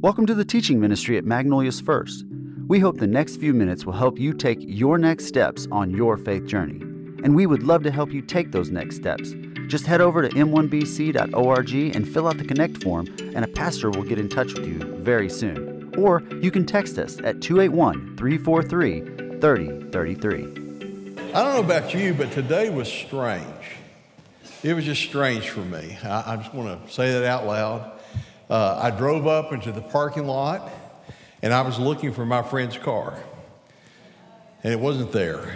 Welcome to the teaching ministry at Magnolias First. We hope the next few minutes will help you take your next steps on your faith journey. And we would love to help you take those next steps. Just head over to m1bc.org and fill out the Connect form, and a pastor will get in touch with you very soon. Or you can text us at 281 343 3033. I don't know about you, but today was strange. It was just strange for me. I, I just want to say that out loud. Uh, I drove up into the parking lot and I was looking for my friend's car, and it wasn't there.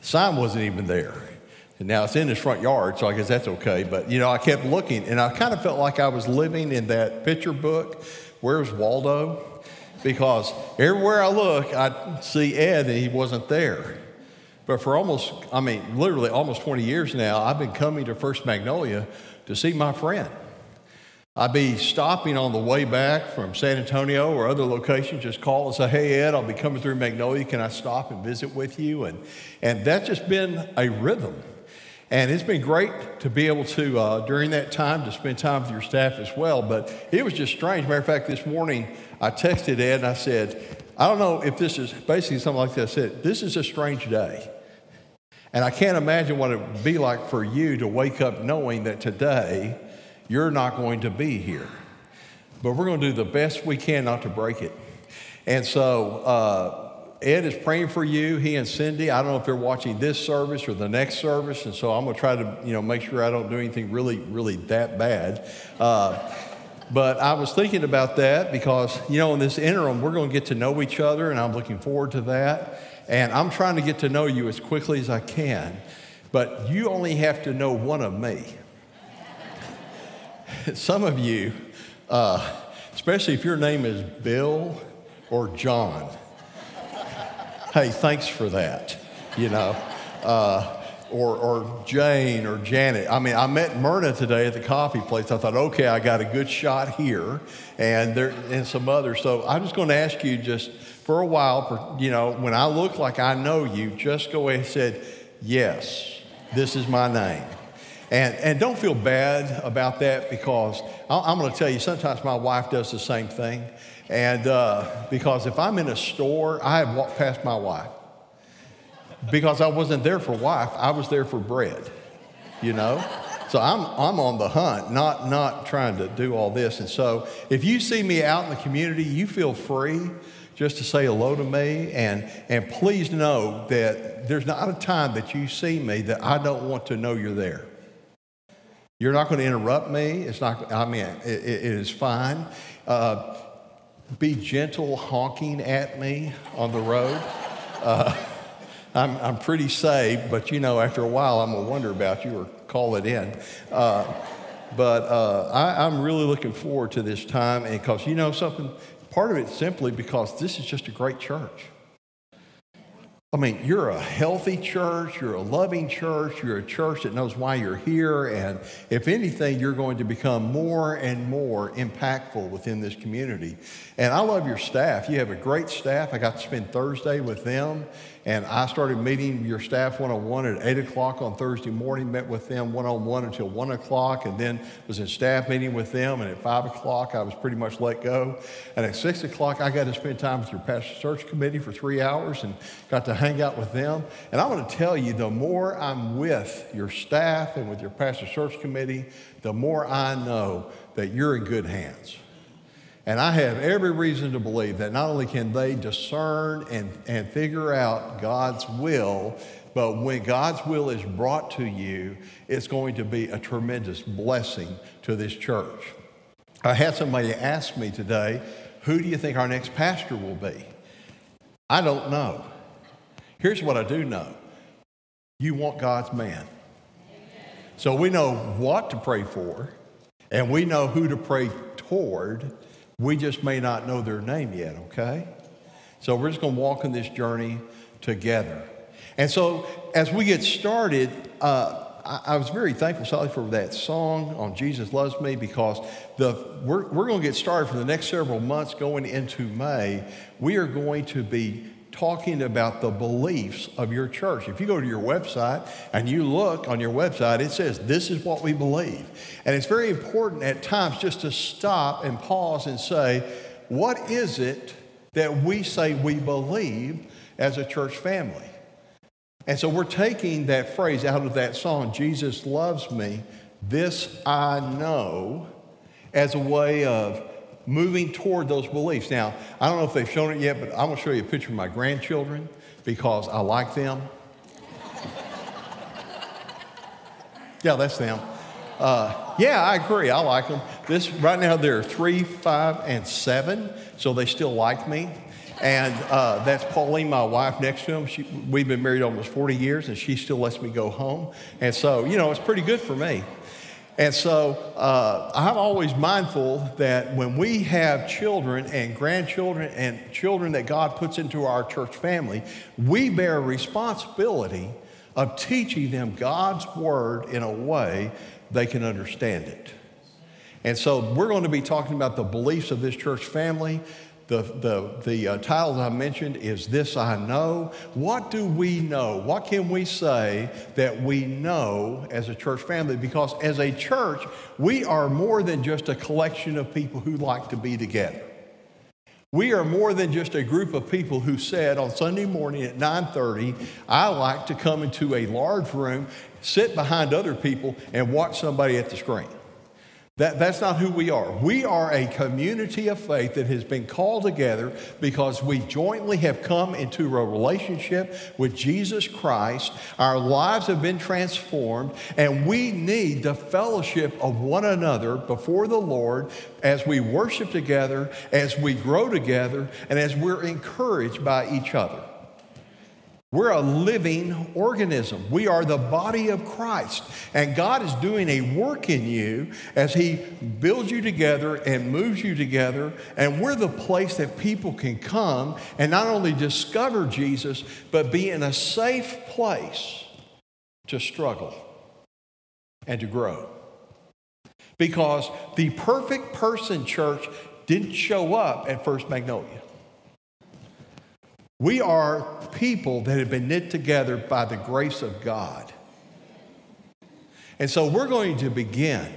The sign wasn't even there. And now it's in his front yard, so I guess that's okay. But you know, I kept looking, and I kind of felt like I was living in that picture book, Where's Waldo? Because everywhere I look, I see Ed, and he wasn't there. But for almost, I mean, literally almost 20 years now, I've been coming to First Magnolia to see my friend. I'd be stopping on the way back from San Antonio or other locations, just call and say, Hey, Ed, I'll be coming through Magnolia. Can I stop and visit with you? And, and that's just been a rhythm. And it's been great to be able to, uh, during that time, to spend time with your staff as well. But it was just strange. Matter of fact, this morning I texted Ed and I said, I don't know if this is basically something like that. I said, This is a strange day. And I can't imagine what it would be like for you to wake up knowing that today, you're not going to be here. But we're going to do the best we can not to break it. And so, uh, Ed is praying for you. He and Cindy. I don't know if they're watching this service or the next service, and so I'm going to try to, you know, make sure I don't do anything really, really that bad. Uh, but I was thinking about that because, you know, in this interim, we're going to get to know each other, and I'm looking forward to that. And I'm trying to get to know you as quickly as I can. But you only have to know one of me. Some of you, uh, especially if your name is Bill or John, hey, thanks for that, you know. Uh, or, or Jane or Janet. I mean, I met Myrna today at the coffee place. I thought, okay, I got a good shot here, and there and some others. So I'm just going to ask you just for a while, you know, when I look like I know you, just go ahead and say, yes, this is my name. And, and don't feel bad about that because I'm going to tell you, sometimes my wife does the same thing. And uh, because if I'm in a store, I have walked past my wife because I wasn't there for wife, I was there for bread, you know? So I'm, I'm on the hunt, not, not trying to do all this. And so if you see me out in the community, you feel free just to say hello to me. And, and please know that there's not a time that you see me that I don't want to know you're there. You're not going to interrupt me. It's not, I mean, it, it is fine. Uh, be gentle honking at me on the road. Uh, I'm, I'm pretty saved, but you know, after a while, I'm going to wonder about you or call it in. Uh, but uh, I, am really looking forward to this time, because you know something, part of it simply because this is just a great church. I mean, you're a healthy church, you're a loving church, you're a church that knows why you're here, and if anything, you're going to become more and more impactful within this community. And I love your staff. You have a great staff. I got to spend Thursday with them, and I started meeting your staff one on one at 8 o'clock on Thursday morning, met with them one on one until 1 o'clock, and then was in staff meeting with them. And at 5 o'clock, I was pretty much let go. And at 6 o'clock, I got to spend time with your pastor search committee for three hours and got to hang out with them. And I want to tell you the more I'm with your staff and with your pastor search committee, the more I know that you're in good hands. And I have every reason to believe that not only can they discern and, and figure out God's will, but when God's will is brought to you, it's going to be a tremendous blessing to this church. I had somebody ask me today, who do you think our next pastor will be? I don't know. Here's what I do know you want God's man. So we know what to pray for, and we know who to pray toward. We just may not know their name yet, okay? So we're just going to walk in this journey together. And so as we get started, uh, I, was very thankful, Sally, for that song on Jesus Loves Me because the, we're, we're going to get started for the next several months going into May. We are going to be talking about the beliefs of your church. If you go to your website and you look on your website, it says, This is what we believe. And it's very important at times just to stop and pause and say, What is it that we say we believe as a church family? And so we're taking that phrase out of that song, Jesus loves me, this I know, as a way of moving toward those beliefs. Now, I don't know if they've shown it yet, but I'm going to show you a picture of my grandchildren because I like them. yeah, that's them. Uh, yeah, I agree. I like them. This right now they're three, five, and seven, so they still like me. And uh, that's Pauline, my wife, next to him. She, we've been married almost 40 years, and she still lets me go home. And so, you know, it's pretty good for me. And so uh, I'm always mindful that when we have children and grandchildren and children that God puts into our church family, we bear responsibility of teaching them God's word in a way they can understand it. And so we're going to be talking about the beliefs of this church family. The, the, the uh, title I mentioned is This I Know. What do we know? What can we say that we know as a church family? Because as a church, we are more than just a collection of people who like to be together. We are more than just a group of people who said on Sunday morning at 9:30, I like to come into a large room, sit behind other people, and watch somebody at the screen. That, that's not who we are. We are a community of faith that has been called together because we jointly have come into a relationship with Jesus Christ. Our lives have been transformed, and we need the fellowship of one another before the Lord as we worship together, as we grow together, and as we're encouraged by each other. We're a living organism. We are the body of Christ. And God is doing a work in you as He builds you together and moves you together. And we're the place that people can come and not only discover Jesus, but be in a safe place to struggle and to grow. Because the perfect person, church, didn't show up at First Magnolia. We are people that have been knit together by the grace of God. And so we're going to begin,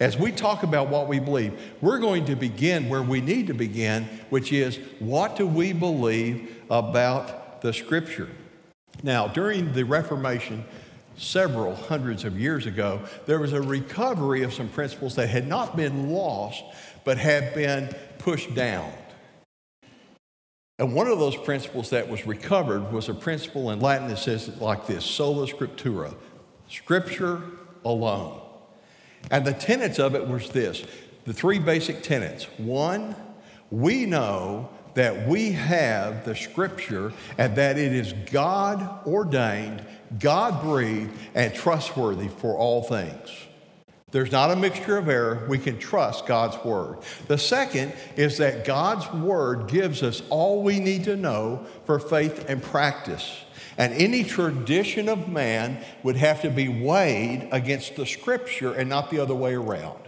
as we talk about what we believe, we're going to begin where we need to begin, which is what do we believe about the Scripture? Now, during the Reformation, several hundreds of years ago, there was a recovery of some principles that had not been lost, but had been pushed down. And one of those principles that was recovered was a principle in Latin that says like this sola scriptura, scripture alone. And the tenets of it was this the three basic tenets. One, we know that we have the scripture and that it is God ordained, God breathed, and trustworthy for all things. There's not a mixture of error. We can trust God's word. The second is that God's word gives us all we need to know for faith and practice. And any tradition of man would have to be weighed against the scripture and not the other way around.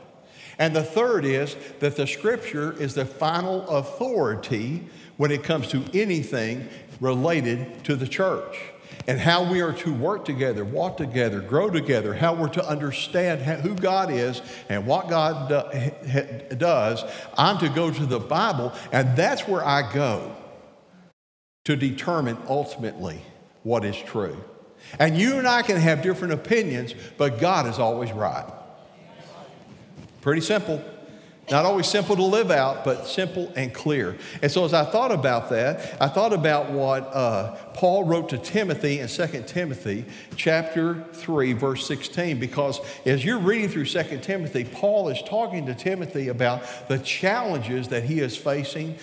And the third is that the scripture is the final authority when it comes to anything related to the church and how we are to work together, walk together, grow together, how we're to understand who God is and what God uh, do, does, I'm to go to the Bible, and that's where I go to determine ultimately what is true. And you and I can have different opinions, but God is always right. Pretty simple. Not always simple to live out, but simple and clear. And so, as I thought about that, I thought about what uh, Paul wrote to Timothy in 2 Timothy chapter 3, verse 16, because as you're reading through 2 Timothy, Paul is talking to Timothy about the challenges that he is facing,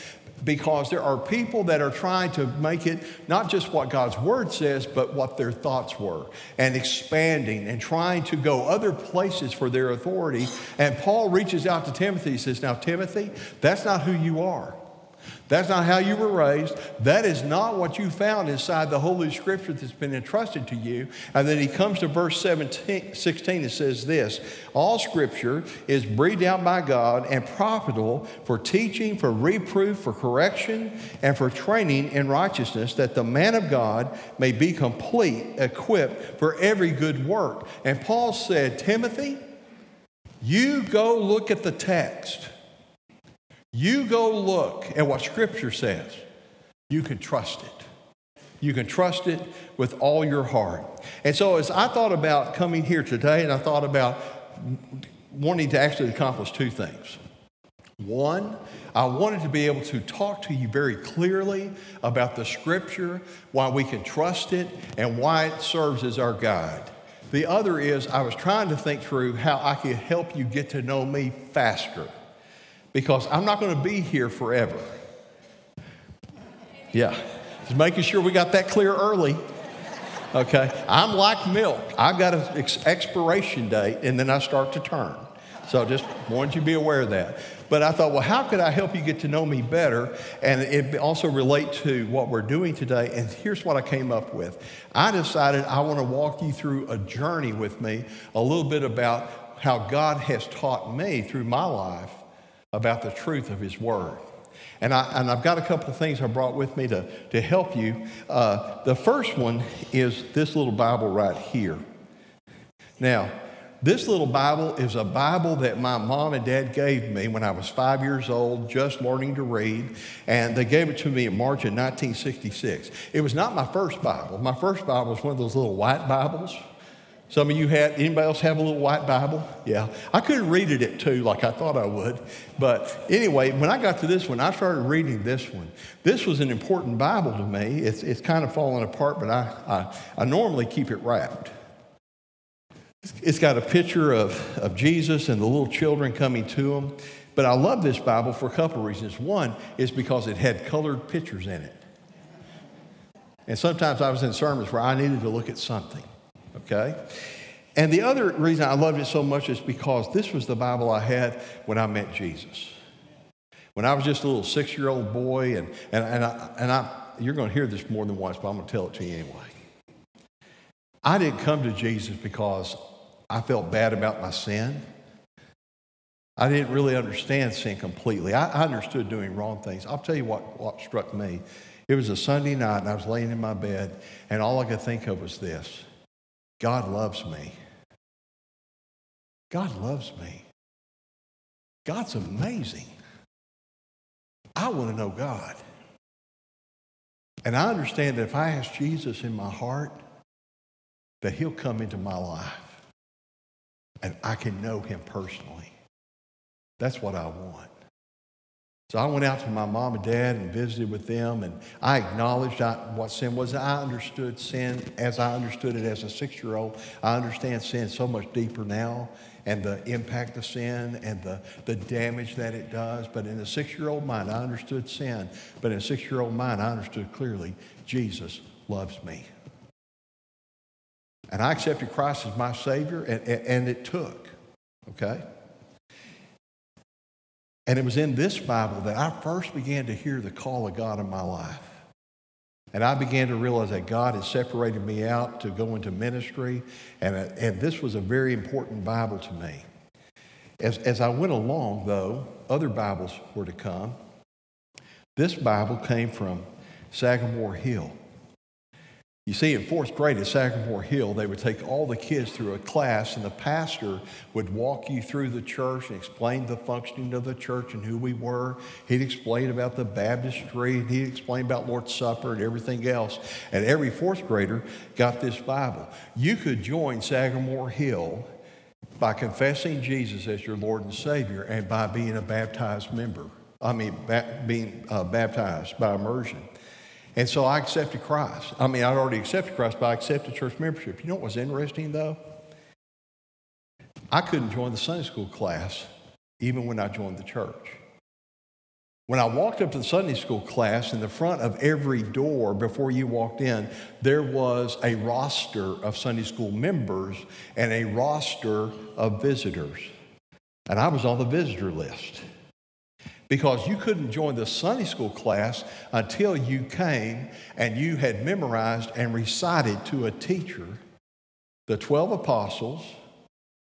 because there are people that are trying to make it not just what God's word says, but what their thoughts were, and expanding and trying to go other places for their authority. And Paul reaches out to Timothy. and says, Now, Timothy, that's not who you are. That's not how you were raised. That is not what you found inside the Holy Scripture that's been entrusted to you. And then he comes to verse 17, 16 and says this All Scripture is breathed out by God and profitable for teaching, for reproof, for correction, and for training in righteousness, that the man of God may be complete, equipped for every good work. And Paul said, Timothy, you go look at the text. You go look at what Scripture says. You can trust it. You can trust it with all your heart. And so, as I thought about coming here today, and I thought about wanting to actually accomplish two things. One, I wanted to be able to talk to you very clearly about the Scripture, why we can trust it, and why it serves as our guide. The other is I was trying to think through how I could help you get to know me faster because I'm not going to be here forever. Yeah, just making sure we got that clear early. Okay, I'm like milk. I've got an ex- expiration date and then I start to turn. So just wanted you to be aware of that. But I thought, well, how could I help you get to know me better? And it also relate to what we're doing today. And here's what I came up with. I decided I want to walk you through a journey with me, a little bit about how God has taught me through my life about the truth of His Word. And, I, and I've got a couple of things I brought with me to, to help you. Uh, the first one is this little Bible right here. Now, this little Bible is a Bible that my mom and dad gave me when I was five years old, just learning to read. And they gave it to me in March of 1966. It was not my first Bible. My first Bible was one of those little white Bibles some of you had, anybody else have a little white Bible? Yeah. I couldn't read it at two like I thought I would. But anyway, when I got to this one, I started reading this one. This was an important Bible to me. It's, it's kind of falling apart, but I, I, I normally keep it wrapped. It's got a picture of, of Jesus and the little children coming to him. But I love this Bible for a couple of reasons. One is because it had colored pictures in it. And sometimes I was in sermons where I needed to look at something okay? And the other reason I loved it so much is because this was the Bible I had when I met Jesus. When I was just a little six year old boy, and, and, and, I, and I, you're going to hear this more than once, but I'm going to tell it to you anyway. I didn't come to Jesus because I felt bad about my sin. I didn't really understand sin completely. I, I understood doing wrong things. I'll tell you what, what struck me. It was a Sunday night, and I was laying in my bed, and all I could think of was this God loves me. God loves me. God's amazing. I want to know God. And I understand that if I ask Jesus in my heart, that he'll come into my life and I can know him personally. That's what I want. So I went out to my mom and dad and visited with them, and I acknowledged what sin was. I understood sin as I understood it as a six year old. I understand sin so much deeper now and the impact of sin and the, the damage that it does. But in a six year old mind, I understood sin. But in a six year old mind, I understood clearly Jesus loves me. And I accepted Christ as my Savior, and, and it took, okay? And it was in this Bible that I first began to hear the call of God in my life. And I began to realize that God had separated me out to go into ministry, and, uh, and this was a very important Bible to me. As, as I went along, though, other Bibles were to come. This Bible came from Sagamore Hill. You see, in fourth grade at Sagamore Hill, they would take all the kids through a class, and the pastor would walk you through the church and explain the functioning of the church and who we were. He'd explain about the baptistry, and he'd explain about Lord's Supper and everything else. And every fourth grader got this Bible. You could join Sagamore Hill by confessing Jesus as your Lord and Savior and by being a baptized member. I mean, ba- being uh, baptized by immersion. And so I accepted Christ. I mean, I'd already accepted Christ, but I accepted church membership. You know what was interesting, though? I couldn't join the Sunday school class even when I joined the church. When I walked up to the Sunday school class, in the front of every door before you walked in, there was a roster of Sunday school members and a roster of visitors. And I was on the visitor list because you couldn't join the Sunday school class until you came and you had memorized and recited to a teacher the 12 apostles,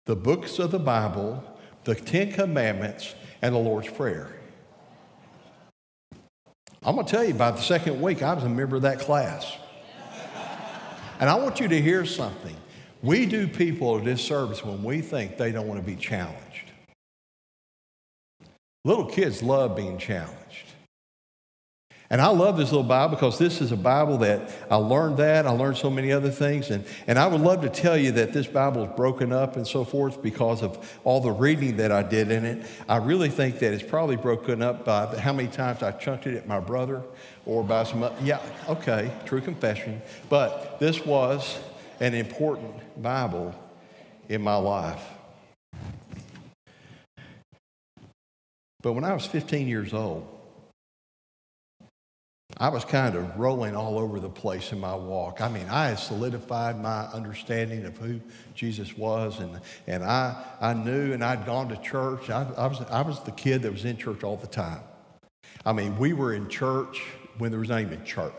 the books of the Bible, the Ten Commandments, and the Lord's Prayer. I'm going to tell you, by the second week, I was a member of that class. And I want you to hear something. We do people a disservice when we think they don't want to be challenged. Little kids love being challenged. And I love this little Bible because this is a Bible that I learned that. I learned so many other things. And, and I would love to tell you that this Bible is broken up and so forth because of all the reading that I did in it. I really think that it's probably broken up by how many times I chunked it at my brother or by some, other, yeah, okay, true confession. But this was an important Bible in my life. But when I was 15 years old, I was kind of rolling all over the place in my walk. I mean, I had solidified my understanding of who Jesus was, and, and I, I knew, and I'd gone to church. I, I, was, I was the kid that was in church all the time. I mean, we were in church when there was not even church.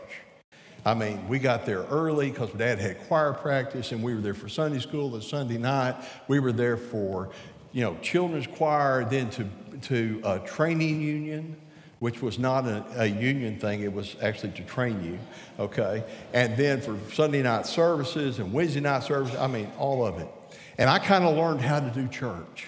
I mean, we got there early because dad had choir practice, and we were there for Sunday school the Sunday night. We were there for, you know, children's choir, then to, to a training union, which was not a, a union thing, it was actually to train you, okay? And then for Sunday night services and Wednesday night services, I mean, all of it. And I kind of learned how to do church.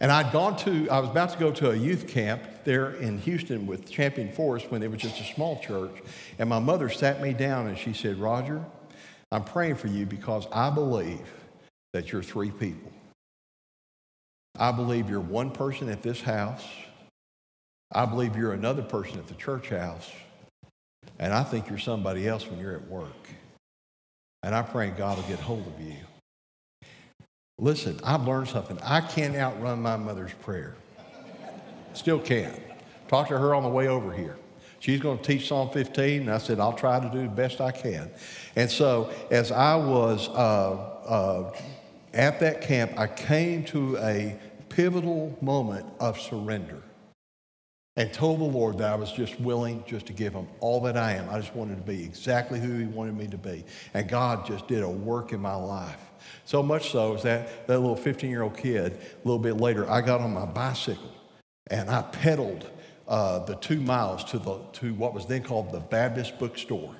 And I'd gone to, I was about to go to a youth camp there in Houston with Champion Forest when it was just a small church. And my mother sat me down and she said, Roger, I'm praying for you because I believe that you're three people. I believe you're one person at this house. I believe you're another person at the church house. And I think you're somebody else when you're at work. And I pray God will get hold of you. Listen, I've learned something. I can't outrun my mother's prayer. Still can't. Talk to her on the way over here. She's going to teach Psalm 15, and I said, I'll try to do the best I can. And so, as I was uh, uh, at that camp, I came to a pivotal moment of surrender and told the Lord that I was just willing just to give him all that I am. I just wanted to be exactly who he wanted me to be. And God just did a work in my life. So much so is that that little 15 year old kid, a little bit later, I got on my bicycle and I pedaled uh, the two miles to, the, to what was then called the Baptist bookstore.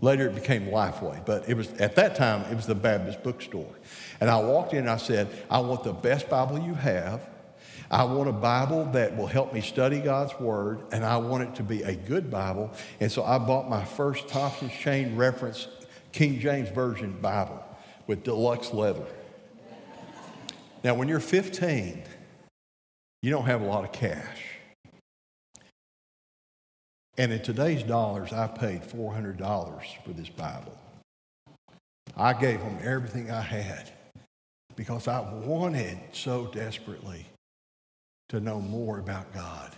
Later it became Lifeway, but it was at that time it was the Baptist bookstore. And I walked in and I said, I want the best Bible you have. I want a Bible that will help me study God's Word, and I want it to be a good Bible. And so I bought my first Thompson's Chain Reference King James Version Bible with deluxe leather. Now, when you're 15, you don't have a lot of cash. And in today's dollars, I paid $400 for this Bible. I gave them everything I had because I wanted so desperately to know more about God.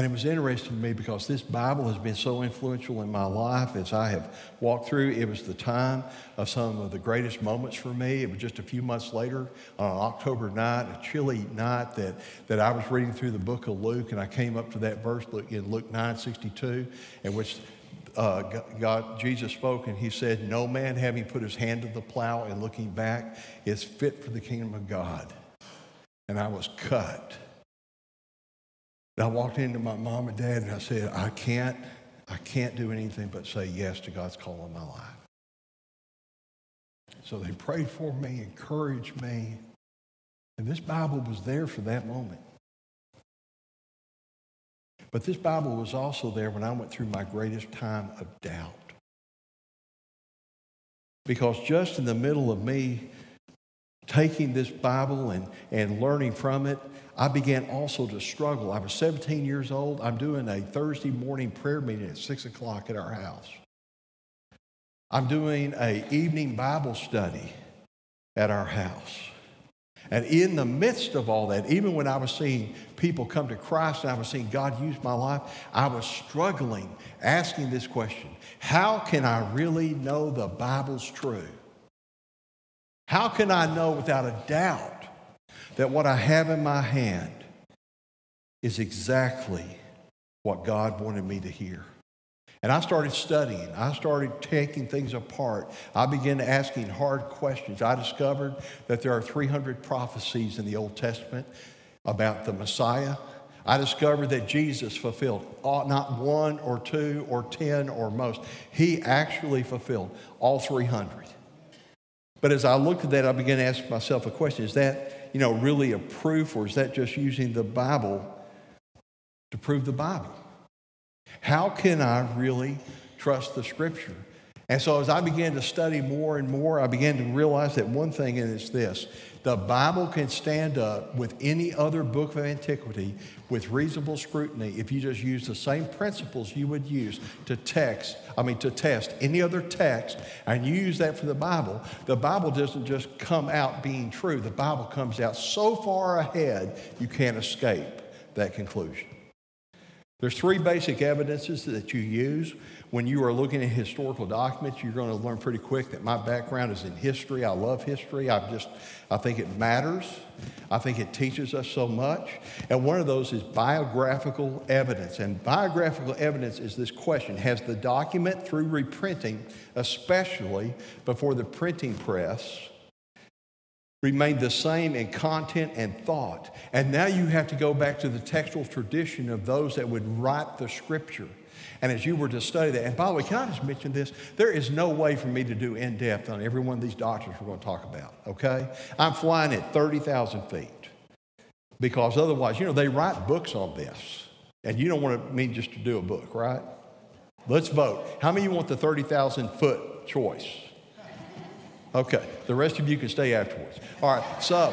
And it was interesting to me because this Bible has been so influential in my life as I have walked through. It was the time of some of the greatest moments for me. It was just a few months later on an October night, a chilly night, that, that I was reading through the book of Luke, and I came up to that verse in Luke 9 62, in which uh, God, Jesus spoke, and he said, No man having put his hand to the plow and looking back is fit for the kingdom of God. And I was cut. And I walked into my mom and dad and I said, I can't, I can't do anything but say yes to God's call on my life. So they prayed for me, encouraged me. And this Bible was there for that moment. But this Bible was also there when I went through my greatest time of doubt. Because just in the middle of me taking this Bible and, and learning from it, I began also to struggle. I was 17 years old. I'm doing a Thursday morning prayer meeting at 6 o'clock at our house. I'm doing a evening Bible study at our house. And in the midst of all that, even when I was seeing people come to Christ and I was seeing God use my life, I was struggling, asking this question How can I really know the Bible's true? How can I know without a doubt that what I have in my hand is exactly what God wanted me to hear. And I started studying. I started taking things apart. I began asking hard questions. I discovered that there are 300 prophecies in the Old Testament about the Messiah. I discovered that Jesus fulfilled not one or two or 10 or most. He actually fulfilled all 300. But as I looked at that, I began to ask myself a question Is that, you know, really a proof, or is that just using the Bible to prove the Bible? How can I really trust the Scripture? And so as I began to study more and more, I began to realize that one thing, and it's this the Bible can stand up with any other book of antiquity with reasonable scrutiny if you just use the same principles you would use to text, I mean to test any other text, and use that for the Bible. The Bible doesn't just come out being true. The Bible comes out so far ahead you can't escape that conclusion. There's three basic evidences that you use when you are looking at historical documents. You're going to learn pretty quick that my background is in history. I love history. I just I think it matters. I think it teaches us so much. And one of those is biographical evidence. And biographical evidence is this question Has the document through reprinting, especially before the printing press, remained the same in content and thought. And now you have to go back to the textual tradition of those that would write the scripture. And as you were to study that, and by the way, can I just mention this? There is no way for me to do in depth on every one of these doctrines we're going to talk about, okay? I'm flying at 30,000 feet because otherwise, you know, they write books on this. And you don't want me just to do a book, right? Let's vote. How many of you want the 30,000 foot choice? Okay, the rest of you can stay afterwards. All right, so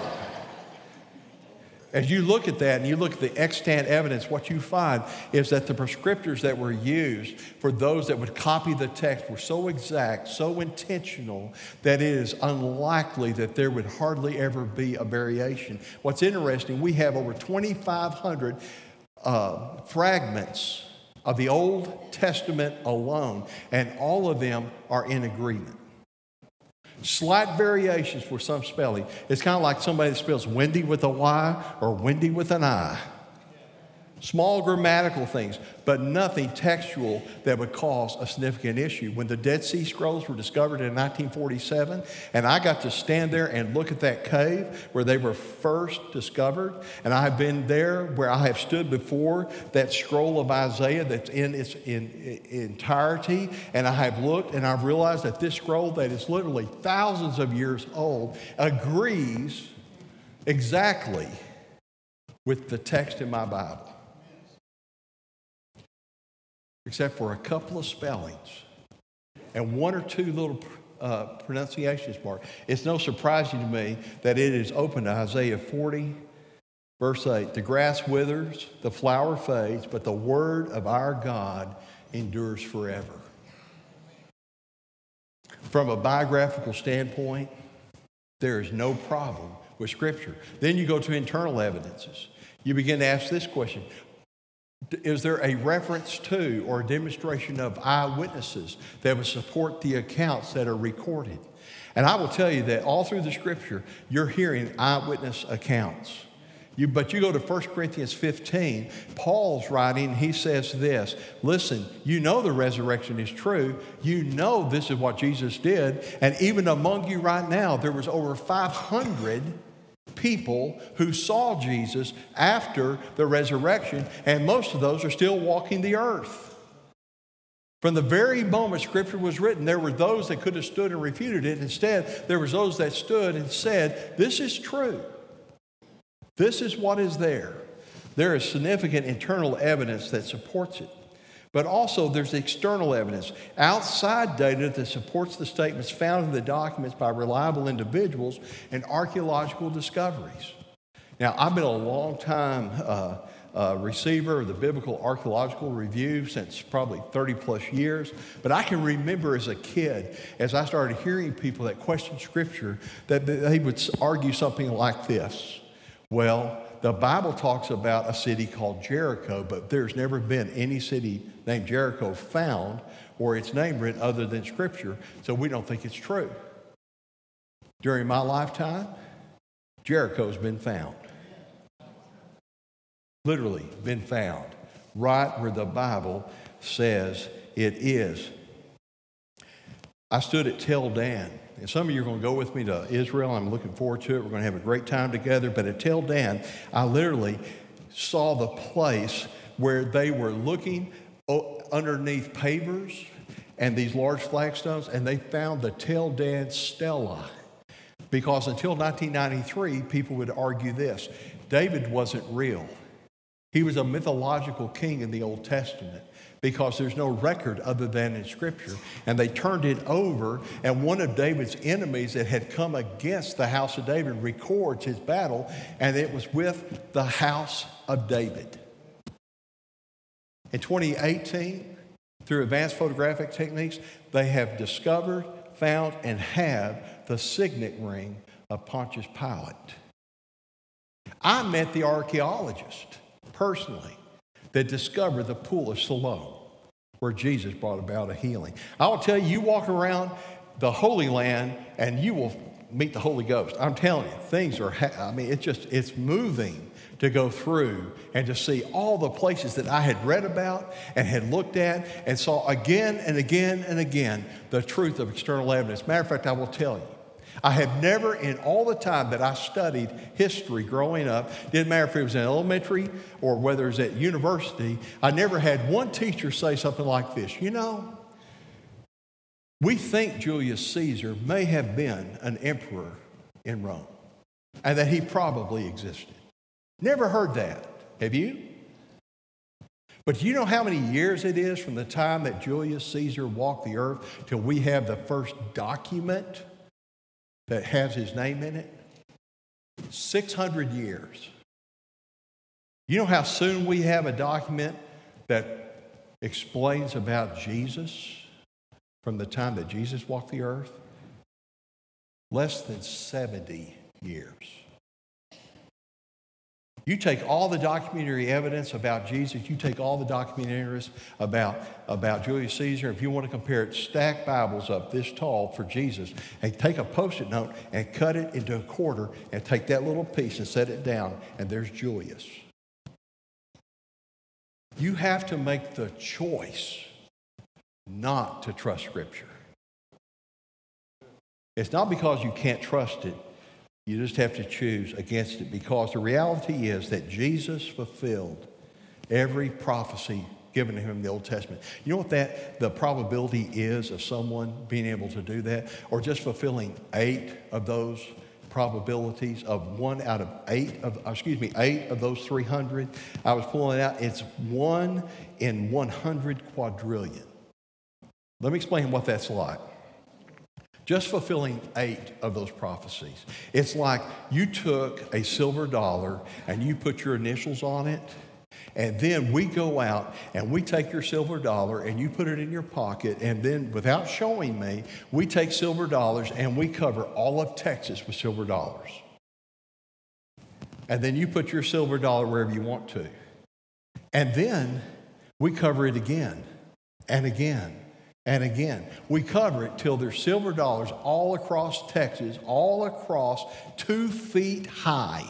as you look at that and you look at the extant evidence, what you find is that the prescriptors that were used for those that would copy the text were so exact, so intentional, that it is unlikely that there would hardly ever be a variation. What's interesting, we have over 2,500 uh, fragments of the Old Testament alone, and all of them are in agreement. Slight variations for some spelling. It's kind of like somebody that spells windy with a Y or windy with an I. Small grammatical things, but nothing textual that would cause a significant issue. When the Dead Sea Scrolls were discovered in 1947, and I got to stand there and look at that cave where they were first discovered, and I have been there where I have stood before that scroll of Isaiah that's in its in, in entirety, and I have looked and I've realized that this scroll that is literally thousands of years old agrees exactly with the text in my Bible except for a couple of spellings and one or two little uh, pronunciations mark. It's no surprise to me that it is open to Isaiah 40, verse 8. The grass withers, the flower fades, but the word of our God endures forever. From a biographical standpoint, there is no problem with Scripture. Then you go to internal evidences. You begin to ask this question is there a reference to or a demonstration of eyewitnesses that would support the accounts that are recorded? And I will tell you that all through the scripture, you're hearing eyewitness accounts. You, but you go to 1 Corinthians 15, Paul's writing, he says this Listen, you know the resurrection is true. You know this is what Jesus did. And even among you right now, there was over 500 people who saw Jesus after the resurrection, and most of those are still walking the earth. From the very moment Scripture was written, there were those that could have stood and refuted it. Instead, there was those that stood and said, "This is true. This is what is there." There is significant internal evidence that supports it. But also, there's external evidence, outside data that supports the statements found in the documents by reliable individuals and archaeological discoveries. Now, I've been a long time uh, uh, receiver of the Biblical Archaeological Review since probably 30 plus years, but I can remember as a kid, as I started hearing people that questioned Scripture, that they would argue something like this Well, the Bible talks about a city called Jericho, but there's never been any city named Jericho found or its name written other than Scripture, so we don't think it's true. During my lifetime, Jericho's been found. literally been found right where the Bible says it is. I stood at Tel Dan. And some of you are going to go with me to Israel. I'm looking forward to it. We're going to have a great time together. But Tel Dan, I literally saw the place where they were looking underneath pavers and these large flagstones, and they found the Tel Dan Stela. Because until 1993, people would argue this David wasn't real. He was a mythological king in the Old Testament because there's no record other than in Scripture. And they turned it over, and one of David's enemies that had come against the house of David records his battle, and it was with the house of David. In 2018, through advanced photographic techniques, they have discovered, found, and have the signet ring of Pontius Pilate. I met the archaeologist personally that discovered the pool of Siloam, where Jesus brought about a healing. I will tell you, you walk around the Holy Land and you will meet the Holy Ghost. I'm telling you, things are, I mean, it's just, it's moving to go through and to see all the places that I had read about and had looked at and saw again and again and again the truth of external evidence. Matter of fact, I will tell you, I have never, in all the time that I studied history growing up, didn't matter if it was in elementary or whether it was at university, I never had one teacher say something like this You know, we think Julius Caesar may have been an emperor in Rome and that he probably existed. Never heard that. Have you? But do you know how many years it is from the time that Julius Caesar walked the earth till we have the first document that has his name in it? 600 years. You know how soon we have a document that explains about Jesus from the time that Jesus walked the earth? Less than 70 years. You take all the documentary evidence about Jesus, you take all the documentaries about, about Julius Caesar, if you want to compare it, stack Bibles up this tall for Jesus, and take a post it note and cut it into a quarter and take that little piece and set it down, and there's Julius. You have to make the choice not to trust Scripture. It's not because you can't trust it, you just have to choose against it because the reality is that Jesus fulfilled every prophecy given to him in the Old Testament. You know what that the probability is of someone being able to do that or just fulfilling 8 of those probabilities of one out of 8 of uh, excuse me, 8 of those 300. I was pulling it out. It's 1 in 100 quadrillion. Let me explain what that's like just fulfilling eight of those prophecies. It's like you took a silver dollar and you put your initials on it. And then we go out and we take your silver dollar and you put it in your pocket. And then, without showing me, we take silver dollars and we cover all of Texas with silver dollars. And then you put your silver dollar wherever you want to. And then we cover it again and again and again. We cover it till there's silver dollars all across Texas, all across two feet high.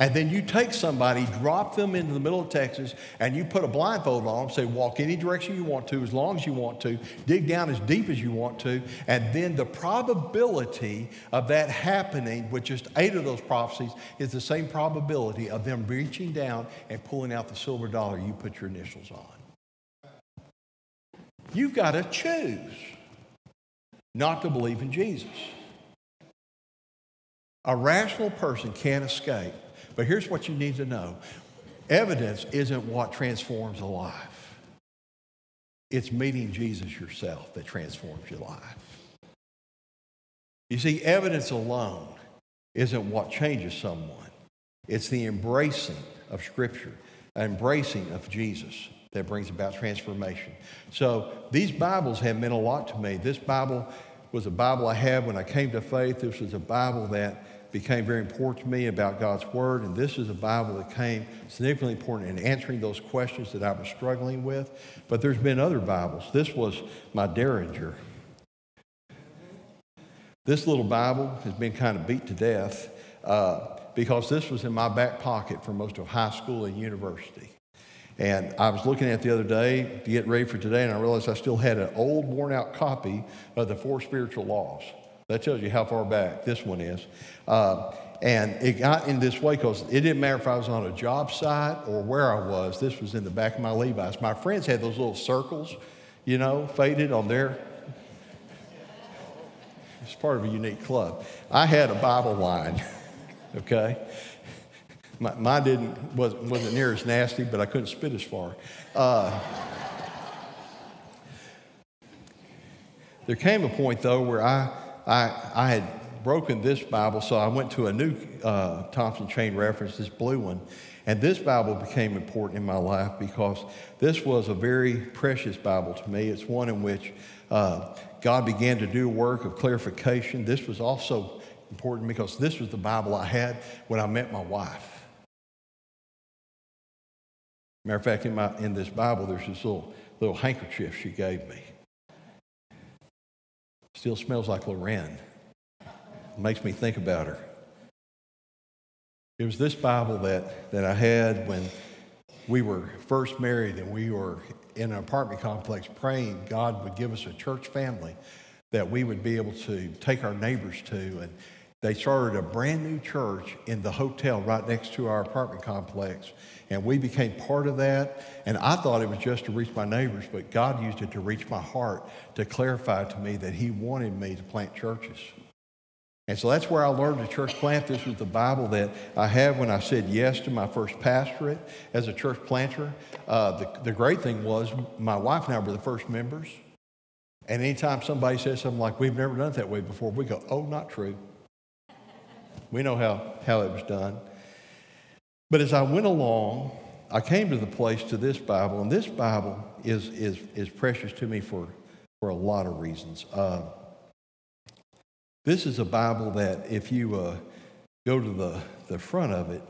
And then you take somebody, drop them into the middle of Texas, and you put a blindfold on them, say, walk any direction you want to, as long as you want to, dig down as deep as you want to, and then the probability of that happening with just eight of those prophecies is the same probability of them reaching down and pulling out the silver dollar you put your initials on. You've got to choose not to believe in Jesus. A rational person can't escape. But here's what you need to know evidence isn't what transforms a life, it's meeting Jesus yourself that transforms your life. You see, evidence alone isn't what changes someone, it's the embracing of Scripture, embracing of Jesus that brings about transformation. So these Bibles have meant a lot to me. This Bible was a Bible I had when I came to faith. This was a Bible that became very important to me about God's Word, and this is a Bible that came significantly important in answering those questions that I was struggling with. But there's been other Bibles. This was my Derringer. This little Bible has been kind of beat to death. Uh, because this was in my back pocket for most of high school and university. And I was looking at the other day to get ready for today, and I realized I still had an old, worn out copy of the Four Spiritual Laws. That tells you how far back this one is. Uh, and it got in this way because it didn't matter if I was on a job site or where I was. This was in the back of my Levi's. My friends had those little circles, you know, faded on their. It's part of a unique club. I had a Bible line, okay? My, mine didn't, wasn't, wasn't near as nasty, but I couldn't spit as far. Uh, there came a point, though, where I, I, I had broken this Bible, so I went to a new uh, Thompson Chain Reference, this blue one. And this Bible became important in my life because this was a very precious Bible to me. It's one in which uh, God began to do work of clarification. This was also important because this was the Bible I had when I met my wife. Matter of fact, in, my, in this Bible, there's this little, little handkerchief she gave me. Still smells like Loren. Makes me think about her. It was this Bible that, that I had when we were first married and we were in an apartment complex praying God would give us a church family that we would be able to take our neighbors to. And they started a brand new church in the hotel right next to our apartment complex. And we became part of that. And I thought it was just to reach my neighbors, but God used it to reach my heart to clarify to me that He wanted me to plant churches. And so that's where I learned to church plant. This was the Bible that I had when I said yes to my first pastorate as a church planter. Uh, the, the great thing was my wife and I were the first members. And anytime somebody says something like, we've never done it that way before, we go, oh, not true. We know how, how it was done. But as I went along, I came to the place to this Bible, and this Bible is, is, is precious to me for, for a lot of reasons. Uh, this is a Bible that if you uh, go to the, the front of it,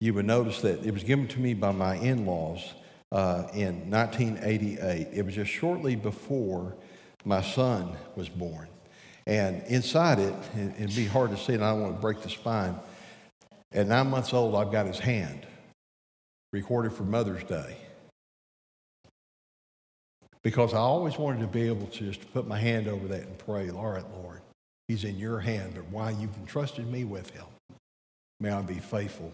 you would notice that it was given to me by my in laws uh, in 1988. It was just shortly before my son was born. And inside it, it'd be hard to see, and I don't want to break the spine. At nine months old, I've got his hand recorded for Mother's Day. Because I always wanted to be able to just put my hand over that and pray, all right, Lord, he's in your hand, but why you've entrusted me with him, may I be faithful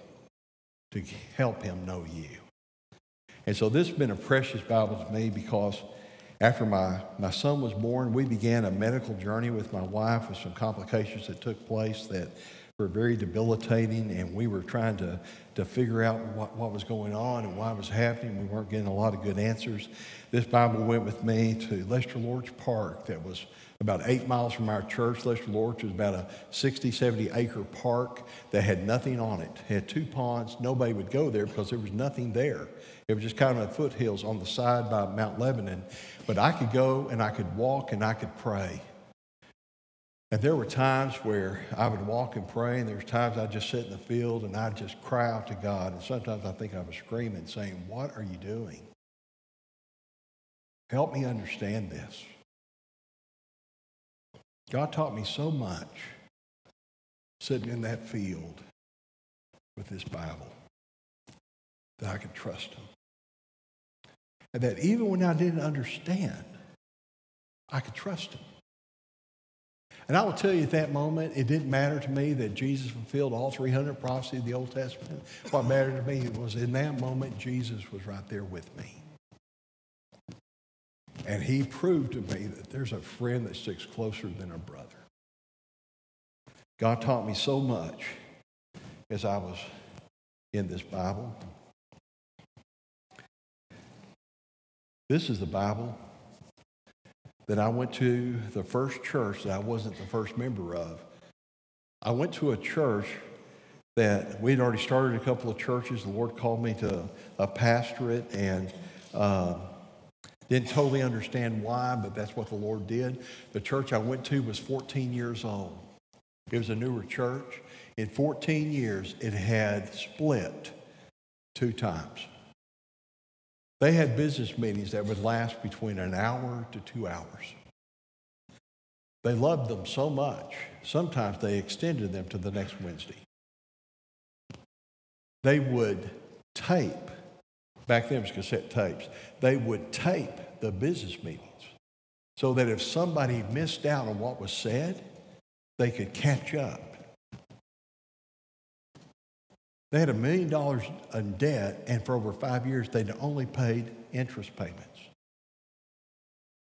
to help him know you. And so this has been a precious Bible to me because after my, my son was born, we began a medical journey with my wife with some complications that took place that were very debilitating, and we were trying to, to figure out what, what was going on and why it was happening. We weren't getting a lot of good answers. This Bible went with me to Lester Lords Park that was about eight miles from our church. Lester Lords was about a 60, 70 acre park that had nothing on it. It had two ponds. Nobody would go there because there was nothing there. It was just kind of the foothills on the side by Mount Lebanon. But I could go and I could walk and I could pray. And there were times where I would walk and pray, and there were times I'd just sit in the field and I'd just cry out to God. And sometimes I think I was screaming, saying, What are you doing? Help me understand this. God taught me so much sitting in that field with this Bible that I could trust Him. And that even when I didn't understand, I could trust him. And I will tell you at that moment, it didn't matter to me that Jesus fulfilled all 300 prophecies of the Old Testament. What mattered to me was in that moment, Jesus was right there with me. And he proved to me that there's a friend that sticks closer than a brother. God taught me so much as I was in this Bible. This is the Bible that I went to the first church that I wasn't the first member of. I went to a church that we'd already started a couple of churches. The Lord called me to a pastorate and uh, didn't totally understand why, but that's what the Lord did. The church I went to was 14 years old. It was a newer church. In 14 years, it had split two times. They had business meetings that would last between an hour to two hours. They loved them so much, sometimes they extended them to the next Wednesday. they would tape, back then it was cassette tapes, they would tape the business meetings so that if somebody missed out on what was said, they could catch up. They had a million dollars in debt, and for over five years, they'd only paid interest payments.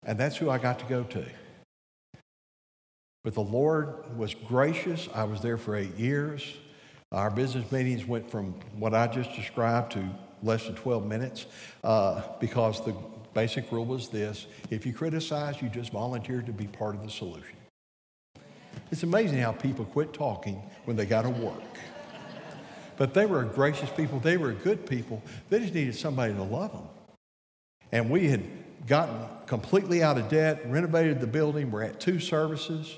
And that's who I got to go to. But the Lord was gracious. I was there for eight years. Our business meetings went from what I just described to less than 12 minutes uh, because the basic rule was this if you criticize, you just volunteer to be part of the solution. It's amazing how people quit talking when they got to work. But they were gracious people, they were good people. They just needed somebody to love them. And we had gotten completely out of debt, renovated the building, we're at two services.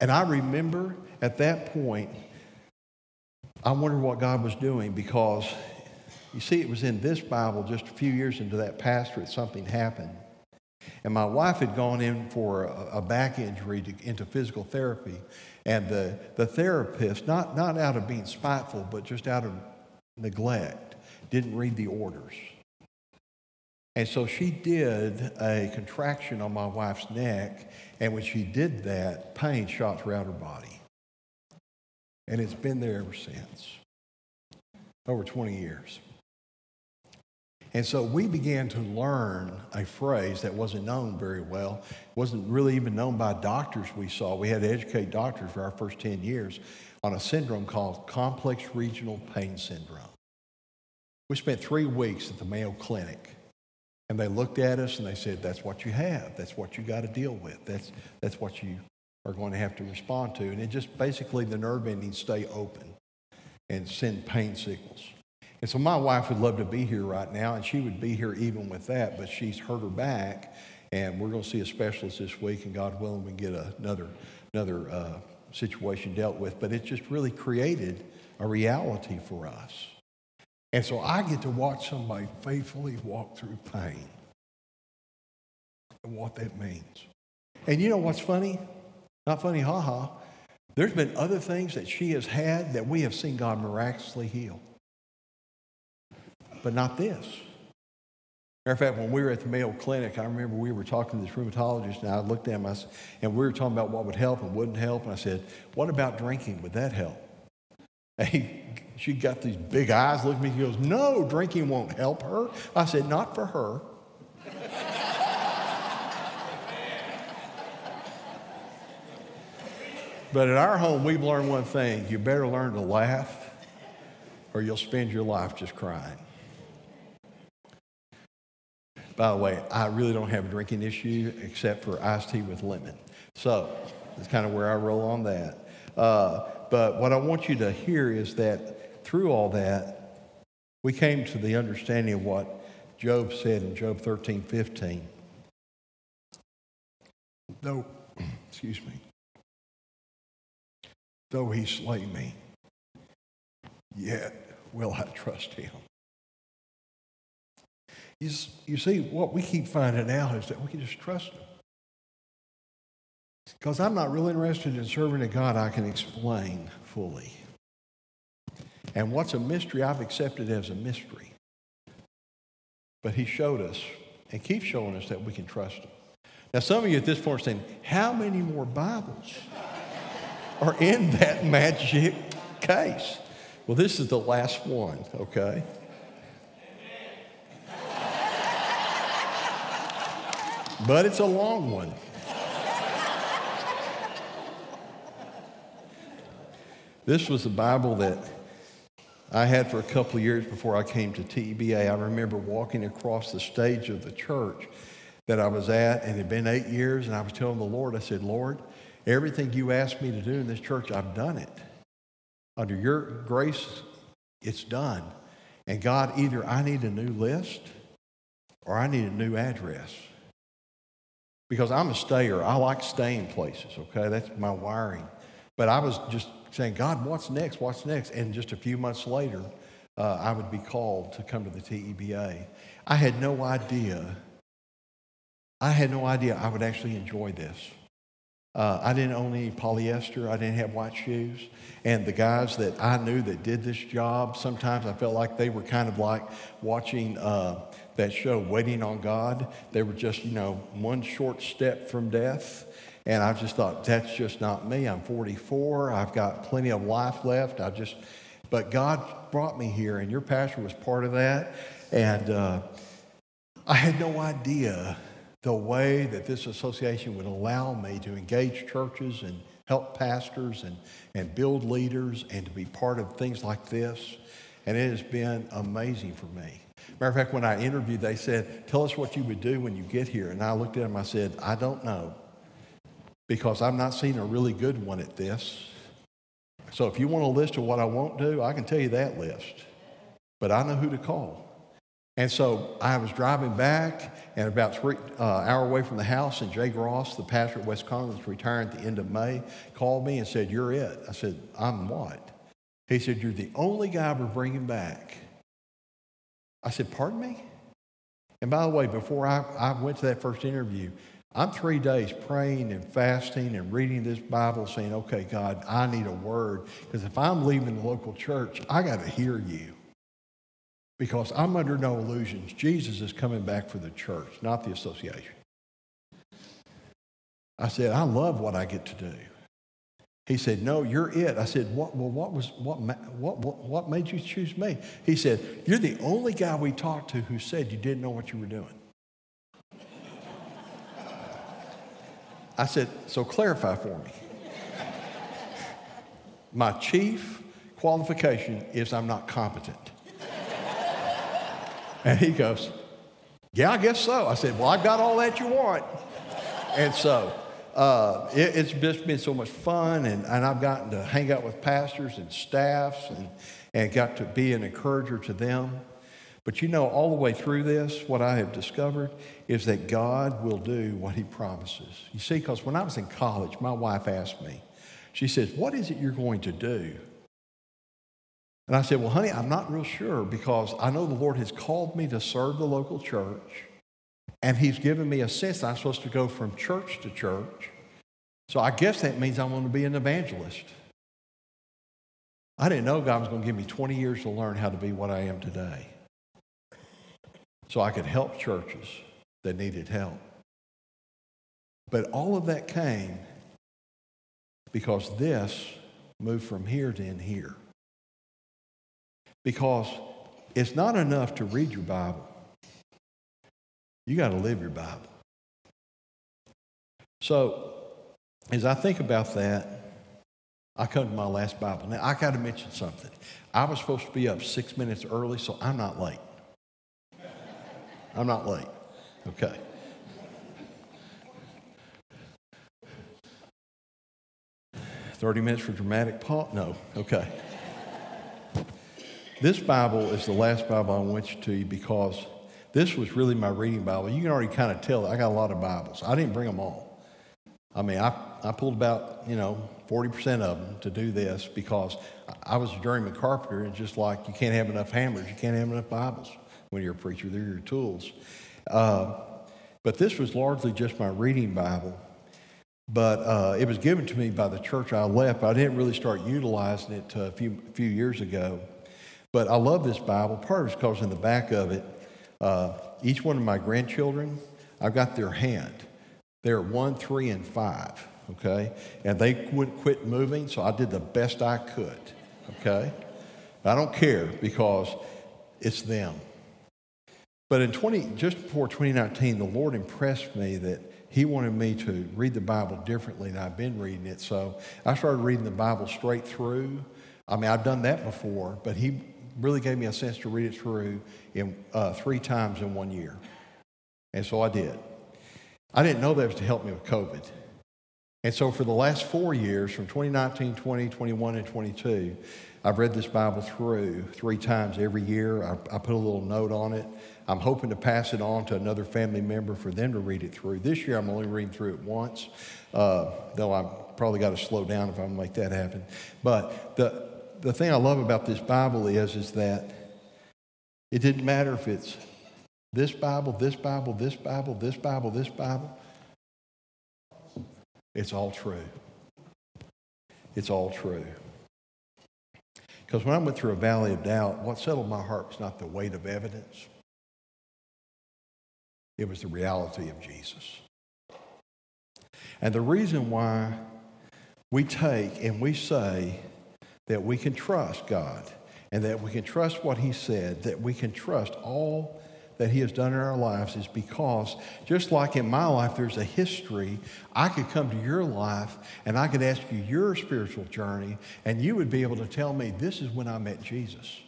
And I remember at that point, I wondered what God was doing because you see, it was in this Bible just a few years into that pastorate, something happened. And my wife had gone in for a, a back injury to, into physical therapy. And the, the therapist, not, not out of being spiteful, but just out of neglect, didn't read the orders. And so she did a contraction on my wife's neck, and when she did that, pain shot throughout her body. And it's been there ever since, over 20 years. And so we began to learn a phrase that wasn't known very well, wasn't really even known by doctors we saw. We had to educate doctors for our first 10 years on a syndrome called complex regional pain syndrome. We spent three weeks at the Mayo Clinic and they looked at us and they said, That's what you have. That's what you got to deal with. That's, that's what you are going to have to respond to. And it just basically the nerve endings stay open and send pain signals. And so my wife would love to be here right now, and she would be here even with that, but she's hurt her back, and we're going to see a specialist this week, and God willing, we get another, another uh, situation dealt with. But it just really created a reality for us. And so I get to watch somebody faithfully walk through pain and what that means. And you know what's funny? Not funny, haha. There's been other things that she has had that we have seen God miraculously heal. But not this. Matter of fact, when we were at the Mayo Clinic, I remember we were talking to this rheumatologist, and I looked at him and we were talking about what would help and wouldn't help. And I said, What about drinking? Would that help? And he she got these big eyes looking at me. She goes, No, drinking won't help her. I said, Not for her. but at our home, we've learned one thing you better learn to laugh, or you'll spend your life just crying. By the way, I really don't have a drinking issue except for iced tea with lemon. So that's kind of where I roll on that. Uh, but what I want you to hear is that through all that, we came to the understanding of what Job said in Job 13, 15. Though, excuse me, though he slay me, yet will I trust him. You, see, what we keep finding out is that we can just trust him. Because I'm not really interested in serving a God I can explain fully. And what's a mystery, I've accepted as a mystery. But he showed us and keeps showing us that we can trust him. Now, some of you at this point are saying, how many more Bibles are in that magic case? Well, this is the last one, okay? But it's a long one. This was a Bible that I had for a couple of years before I came to TEBA. I remember walking across the stage of the church that I was at, and it had been eight years, and I was telling the Lord, I said, Lord, everything you asked me to do in this church, I've done it. Under your grace, it's done. And God, either I need a new list or I need a new address. Because I'm a stayer. I like staying places, okay? That's my wiring. But I was just saying, God, what's next? What's next? And just a few months later, uh, I would be called to come to the TEBA. I had no idea. I had no idea I would actually enjoy this. Uh, I didn't own any polyester. I didn't have white shoes. And the guys that I knew that did this job, sometimes I felt like they were kind of like watching uh, that show, Waiting on God. They were just, you know, one short step from death. And I just thought, that's just not me. I'm 44. I've got plenty of life left. I just, but God brought me here, and your pastor was part of that. And uh, I had no idea the way that this association would allow me to engage churches and help pastors and, and build leaders and to be part of things like this. And it has been amazing for me. Matter of fact, when I interviewed, they said, Tell us what you would do when you get here. And I looked at them, I said, I don't know, because I've not seen a really good one at this. So if you want a list of what I won't do, I can tell you that list. But I know who to call. And so I was driving back, and about three uh, hour away from the house, and Jay Gross, the pastor at West Conlin, retiring at the end of May, called me and said, "You're it." I said, "I'm what?" He said, "You're the only guy we're bringing back." I said, "Pardon me." And by the way, before I, I went to that first interview, I'm three days praying and fasting and reading this Bible, saying, "Okay, God, I need a word because if I'm leaving the local church, I got to hear you." Because I'm under no illusions. Jesus is coming back for the church, not the association. I said, I love what I get to do. He said, No, you're it. I said, What, well, what, was, what, what, what, what made you choose me? He said, You're the only guy we talked to who said you didn't know what you were doing. I said, So clarify for me. My chief qualification is I'm not competent. And he goes, Yeah, I guess so. I said, Well, I've got all that you want. And so uh, it, it's just been so much fun, and, and I've gotten to hang out with pastors and staffs and, and got to be an encourager to them. But you know, all the way through this, what I have discovered is that God will do what He promises. You see, because when I was in college, my wife asked me, she says, What is it you're going to do? And I said, Well, honey, I'm not real sure because I know the Lord has called me to serve the local church, and He's given me a sense I'm supposed to go from church to church. So I guess that means I'm going to be an evangelist. I didn't know God was going to give me 20 years to learn how to be what I am today. So I could help churches that needed help. But all of that came because this moved from here to in here. Because it's not enough to read your Bible. You got to live your Bible. So, as I think about that, I come to my last Bible. Now, I got to mention something. I was supposed to be up six minutes early, so I'm not late. I'm not late. Okay. Thirty minutes for dramatic pause? No. Okay. This Bible is the last Bible I went to you because this was really my reading Bible. You can already kind of tell I got a lot of Bibles. I didn't bring them all. I mean, I, I pulled about, you know, 40% of them to do this because I was a journeyman carpenter, and just like you can't have enough hammers, you can't have enough Bibles when you're a preacher. They're your tools. Uh, but this was largely just my reading Bible. But uh, it was given to me by the church I left. I didn't really start utilizing it a few, few years ago. But I love this Bible. Part of it's because in the back of it, uh, each one of my grandchildren, I've got their hand. They're one, three, and five, okay? And they wouldn't quit moving, so I did the best I could, okay? I don't care because it's them. But in 20, just before 2019, the Lord impressed me that He wanted me to read the Bible differently than I've been reading it. So I started reading the Bible straight through. I mean, I've done that before, but He really gave me a sense to read it through in uh, three times in one year. And so I did. I didn't know that was to help me with COVID. And so for the last four years, from 2019, 20, 21, and 22, I've read this Bible through three times every year. I, I, put a little note on it. I'm hoping to pass it on to another family member for them to read it through. This year, I'm only reading through it once, uh, though I've probably got to slow down if I'm make that happen. But the, the thing I love about this Bible is, is that it didn't matter if it's this Bible, this Bible, this Bible, this Bible, this Bible. It's all true. It's all true. Because when I went through a valley of doubt, what settled my heart was not the weight of evidence, it was the reality of Jesus. And the reason why we take and we say that we can trust God and that we can trust what He said, that we can trust all that He has done in our lives is because just like in my life, there's a history, I could come to your life and I could ask you your spiritual journey, and you would be able to tell me, This is when I met Jesus.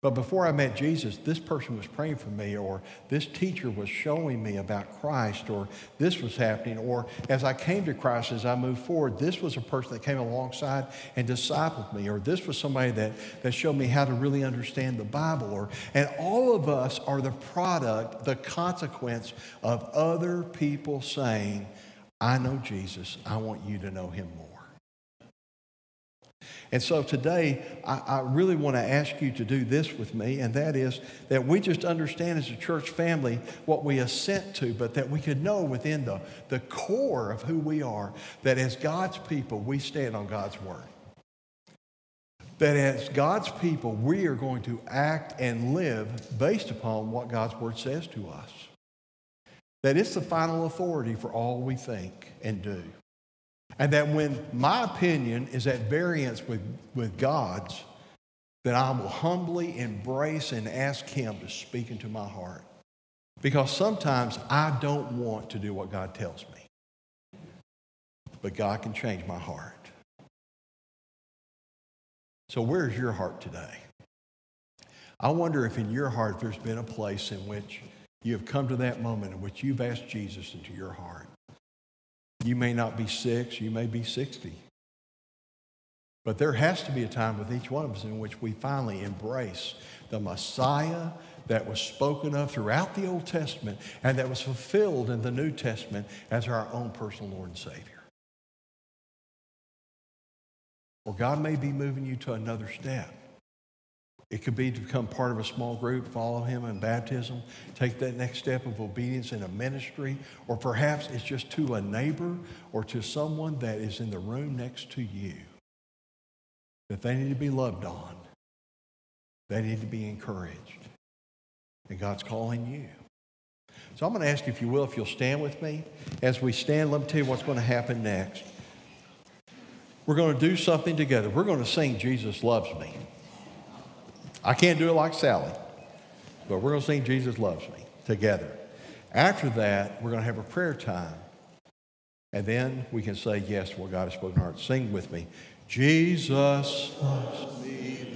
But before I met Jesus, this person was praying for me, or this teacher was showing me about Christ, or this was happening, or as I came to Christ, as I moved forward, this was a person that came alongside and discipled me, or this was somebody that, that showed me how to really understand the Bible, or and all of us are the product, the consequence of other people saying, I know Jesus, I want you to know him more. And so today, I, I, really want to ask you to do this with me, and that is that we just understand as a church family what we assent to, but that we could know within the, the core of who we are that as God's people, we stand on God's word. That as God's people, we are going to act and live based upon what God's word says to us. That it's the final authority for all we think and do. And that when my opinion is at variance with, with God's, that I will humbly embrace and ask Him to speak into my heart. Because sometimes I don't want to do what God tells me. But God can change my heart. So, where's your heart today? I wonder if in your heart there's been a place in which you have come to that moment in which you've asked Jesus into your heart. You may not be six, you may be 60. But there has to be a time with each one of us in which we finally embrace the Messiah that was spoken of throughout the Old Testament and that was fulfilled in the New Testament as our own personal Lord and Savior. Or God may be moving you to another step. It could be to become part of a small group, follow him in baptism, take that next step of obedience in a ministry, or perhaps it's just to a neighbor or to someone that is in the room next to you that they need to be loved on. They need to be encouraged. And God's calling you. So I'm going to ask you, if you will, if you'll stand with me. As we stand, let me tell you what's going to happen next. We're going to do something together. We're going to sing Jesus Loves Me. I can't do it like Sally, but we're going to sing Jesus Loves Me together. After that, we're going to have a prayer time. And then we can say yes what God has spoken our heart. Sing with me. Jesus loves me.